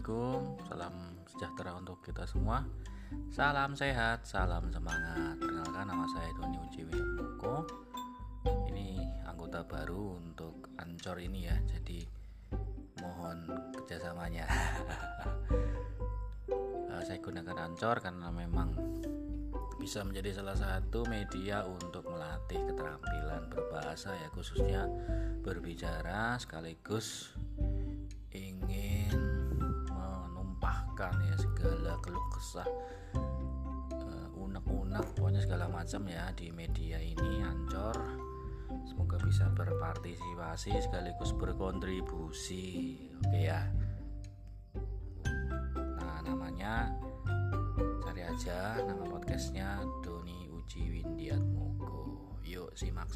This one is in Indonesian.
Assalamualaikum, salam sejahtera untuk kita semua. Salam sehat, salam semangat. Perkenalkan nama saya Doni Uji Widodo Ini anggota baru untuk Ancor ini ya, jadi mohon kerjasamanya. Eh, saya gunakan Ancor karena memang bisa menjadi salah satu media untuk melatih keterampilan berbahasa ya khususnya berbicara sekaligus ya segala keluh kesah uh, unek-unek pokoknya segala macam ya di media ini ancor semoga bisa berpartisipasi sekaligus berkontribusi oke ya. Nah namanya cari aja nama podcastnya Doni Uji Windiat Moko yuk simak